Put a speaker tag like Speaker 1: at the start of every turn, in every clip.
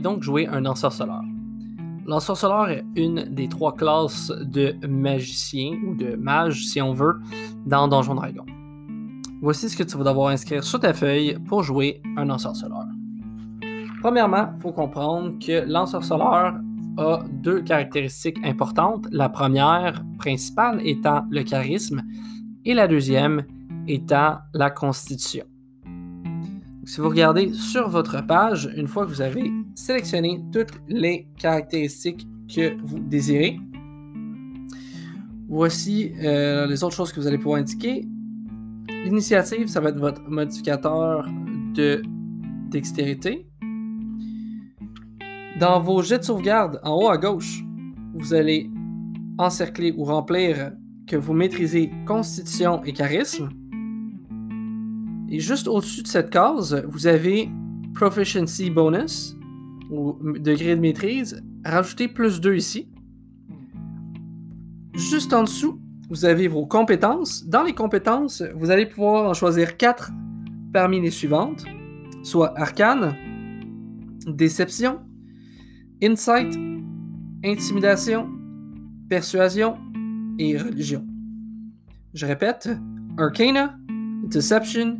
Speaker 1: donc jouer un ensorceleur. L'ensorceleur est une des trois classes de magicien ou de mage, si on veut, dans Donjon Dragon. Voici ce que tu vas devoir inscrire sur ta feuille pour jouer un ensorceleur. Premièrement, il faut comprendre que l'ensorceleur a deux caractéristiques importantes. La première, principale, étant le charisme et la deuxième étant la constitution. Si vous regardez sur votre page, une fois que vous avez sélectionné toutes les caractéristiques que vous désirez, voici euh, les autres choses que vous allez pouvoir indiquer. L'initiative, ça va être votre modificateur de dextérité. Dans vos jets de sauvegarde, en haut à gauche, vous allez encercler ou remplir que vous maîtrisez Constitution et Charisme. Et juste au-dessus de cette case, vous avez Proficiency Bonus, ou degré de maîtrise. Rajoutez plus 2 ici. Juste en dessous, vous avez vos compétences. Dans les compétences, vous allez pouvoir en choisir 4 parmi les suivantes, soit Arcane, Déception, Insight, intimidation, persuasion et religion. Je répète, Arcana, Deception,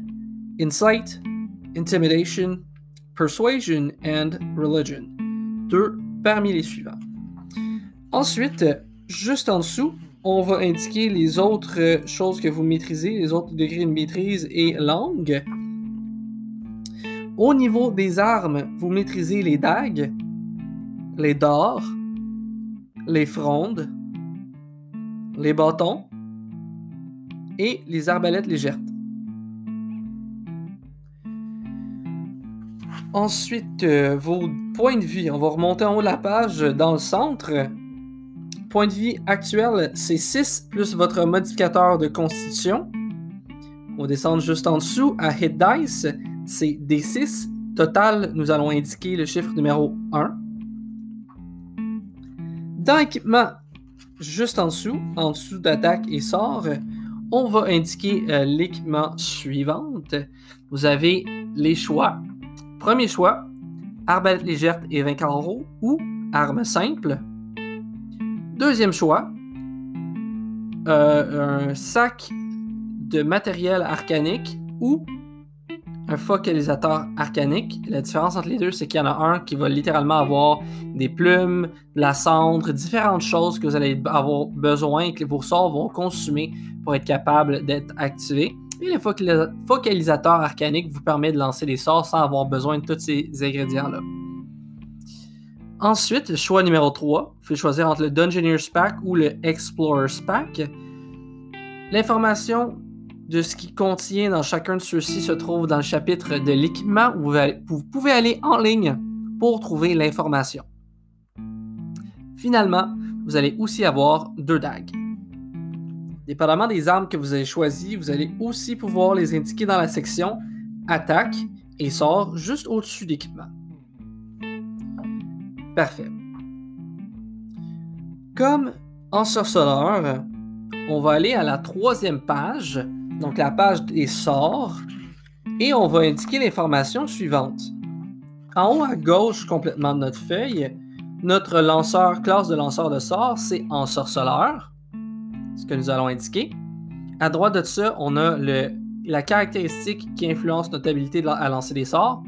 Speaker 1: Insight, Intimidation, Persuasion and Religion. Deux parmi les suivants. Ensuite, juste en dessous, on va indiquer les autres choses que vous maîtrisez, les autres degrés de maîtrise et langue. Au niveau des armes, vous maîtrisez les dagues, les dards, les frondes, les bâtons et les arbalètes légères. Ensuite, euh, vos points de vie. On va remonter en haut de la page dans le centre. Point de vie actuel, c'est 6 plus votre modificateur de constitution. On va descendre juste en dessous à Hit Dice, c'est D6. Total, nous allons indiquer le chiffre numéro 1. Dans équipement, juste en dessous, en dessous d'attaque et sort, on va indiquer euh, l'équipement suivant. Vous avez les choix. Premier choix, arbalète légère et 20 carreaux ou arme simple. Deuxième choix, euh, un sac de matériel arcanique ou un focalisateur arcanique. La différence entre les deux, c'est qu'il y en a un qui va littéralement avoir des plumes, de la cendre, différentes choses que vous allez avoir besoin et que vos sorts vont consommer pour être capable d'être activés. Et le focalisateur arcanique vous permet de lancer des sorts sans avoir besoin de tous ces ingrédients-là. Ensuite, choix numéro 3, vous pouvez choisir entre le Dungeoneer's Pack ou le Explorer's Pack. L'information de ce qui contient dans chacun de ceux-ci se trouve dans le chapitre de l'équipement où vous pouvez aller en ligne pour trouver l'information. Finalement, vous allez aussi avoir deux dagues. Dépendamment des armes que vous avez choisies, vous allez aussi pouvoir les indiquer dans la section Attaque et sort juste au-dessus d'équipement. Parfait. Comme en sorceleur, on va aller à la troisième page donc la page des sorts, et on va indiquer l'information suivante. En haut à gauche complètement de notre feuille, notre lanceur, classe de lanceur de sorts, c'est en sorceleur, ce que nous allons indiquer. À droite de ça, on a la caractéristique qui influence notre habilité à lancer des sorts,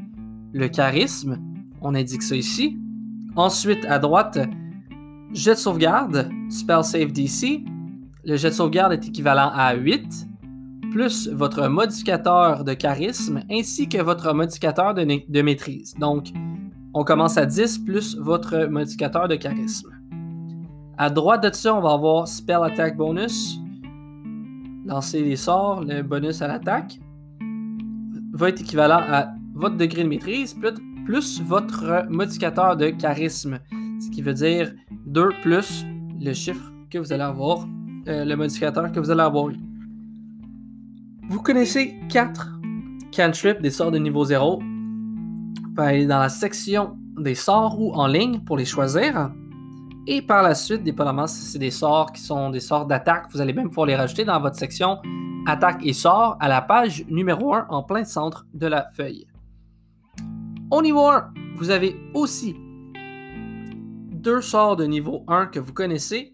Speaker 1: le charisme, on indique ça ici. Ensuite, à droite, jet de sauvegarde, spell save DC. Le jet de sauvegarde est équivalent à 8 plus votre modificateur de charisme ainsi que votre modificateur de, maîtrise. Donc, on commence à 10 plus votre modificateur de charisme. À droite de ça, on va avoir Spell Attack Bonus. Lancer les sorts, le bonus à l'attaque va être équivalent à votre degré de maîtrise plus, votre modificateur de charisme. Ce qui veut dire 2 plus le chiffre que vous allez avoir, euh, le modificateur que vous allez avoir vous connaissez 4 cantrips des sorts de niveau 0. Vous pouvez aller dans la section des sorts ou en ligne pour les choisir. Et par la suite, dépendamment si c'est des sorts qui sont des sorts d'attaque, vous allez même pouvoir les rajouter dans votre section attaque et sorts à la page numéro 1 en plein centre de la feuille. Au niveau 1, vous avez aussi deux sorts de niveau 1 que vous connaissez,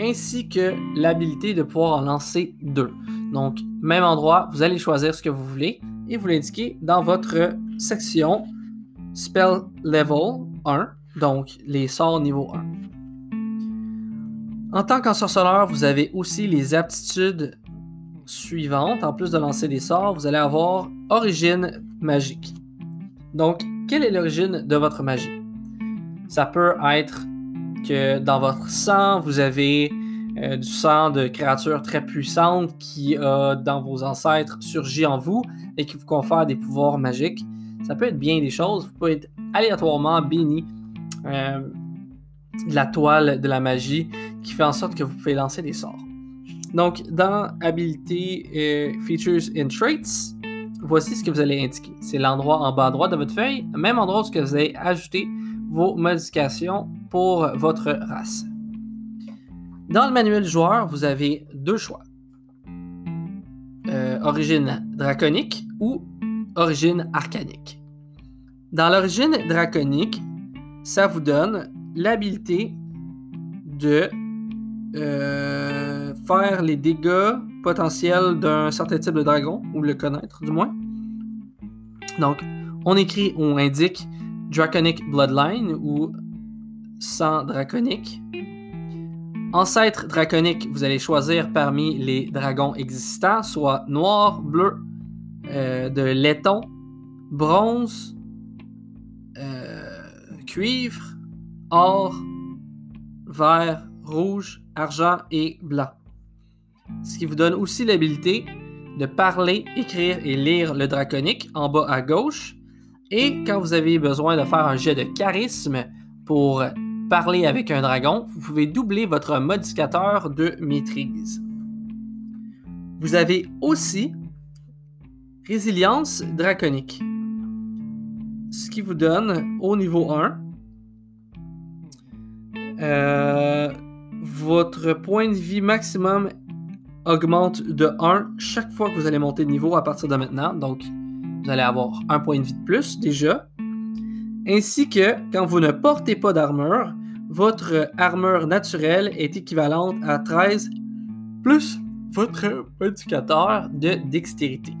Speaker 1: ainsi que l'habilité de pouvoir en lancer deux. Donc, même endroit, vous allez choisir ce que vous voulez et vous l'indiquez dans votre section Spell Level 1, donc les sorts niveau 1. En tant qu'ensorceleur, vous avez aussi les aptitudes suivantes. En plus de lancer des sorts, vous allez avoir origine magique. Donc, quelle est l'origine de votre magie? Ça peut être que dans votre sang, vous avez euh, du sang de créatures très puissantes qui, euh, dans vos ancêtres, surgit en vous et qui vous confère des pouvoirs magiques. Ça peut être bien des choses. Vous pouvez être aléatoirement béni euh, de la toile de la magie qui fait en sorte que vous pouvez lancer des sorts. Donc, dans Habilité et Features and Traits, voici ce que vous allez indiquer. C'est l'endroit en bas à droite de votre feuille, même endroit où vous allez ajouter vos modifications pour votre race. Dans le manuel joueur, vous avez deux choix. Euh, origine draconique ou origine arcanique. Dans l'origine draconique, ça vous donne l'habilité de euh, faire les dégâts potentiels d'un certain type de dragon, ou le connaître du moins. Donc, on écrit, on indique Draconic Bloodline ou sang draconique. Ancêtre draconique, vous allez choisir parmi les dragons existants, soit noir, bleu, euh, de laiton, bronze, euh, cuivre, or, vert, rouge, argent et blanc. Ce qui vous donne aussi l'habilité de parler, écrire et lire le draconique en bas à gauche. Et quand vous avez besoin de faire un jet de charisme pour parler avec un dragon, vous pouvez doubler votre modificateur de maîtrise. Vous avez aussi résilience draconique. Ce qui vous donne au niveau 1 euh, votre point de vie maximum augmente de 1 chaque fois que vous allez monter de niveau à partir de maintenant. Donc, vous allez avoir un point de vie de plus déjà. Ainsi que quand vous ne portez pas d'armure, votre armure naturelle est équivalente à 13 plus votre modificateur de dextérité.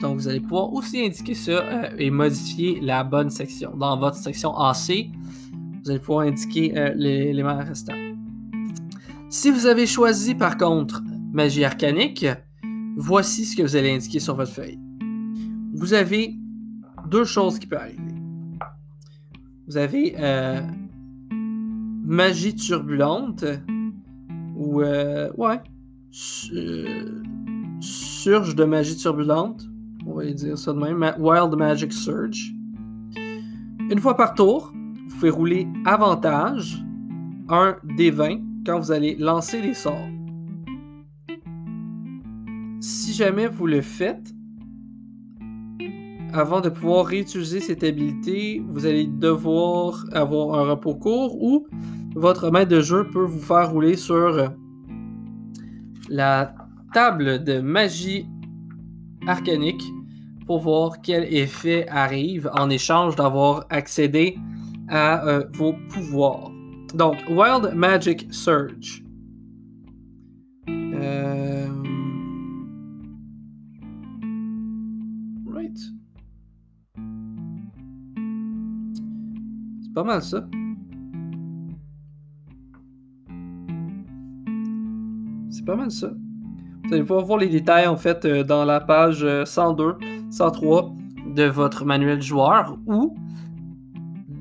Speaker 1: Donc, vous allez pouvoir aussi indiquer ça euh, et modifier la bonne section. Dans votre section AC, vous allez pouvoir indiquer euh, les éléments restants. Si vous avez choisi par contre magie arcanique, voici ce que vous allez indiquer sur votre feuille. Vous avez deux choses qui peuvent arriver. Vous avez euh, magie turbulente ou euh, ouais surge de magie turbulente on va dire ça de même wild magic surge une fois par tour vous pouvez rouler avantage un des 20 quand vous allez lancer des sorts. Si jamais vous le faites, avant de pouvoir réutiliser cette habilité, vous allez devoir avoir un repos court ou votre maître de jeu peut vous faire rouler sur la table de magie arcanique pour voir quel effet arrive en échange d'avoir accédé à euh, vos pouvoirs. Donc, Wild Magic Surge. Euh... Right. C'est pas mal ça. C'est pas mal ça. Vous allez pouvoir voir les détails en fait euh, dans la page 102, 103 de votre manuel joueur ou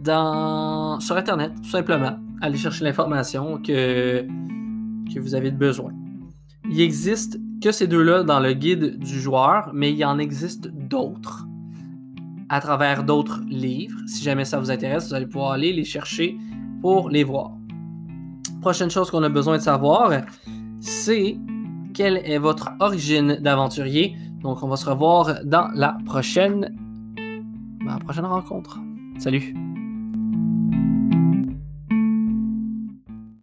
Speaker 1: dans, sur Internet, tout simplement aller chercher l'information que, que vous avez besoin. Il existe que ces deux-là dans le guide du joueur, mais il en existe d'autres à travers d'autres livres. Si jamais ça vous intéresse, vous allez pouvoir aller les chercher pour les voir. Prochaine chose qu'on a besoin de savoir, c'est quelle est votre origine d'aventurier. Donc, on va se revoir dans la prochaine, la prochaine rencontre. Salut!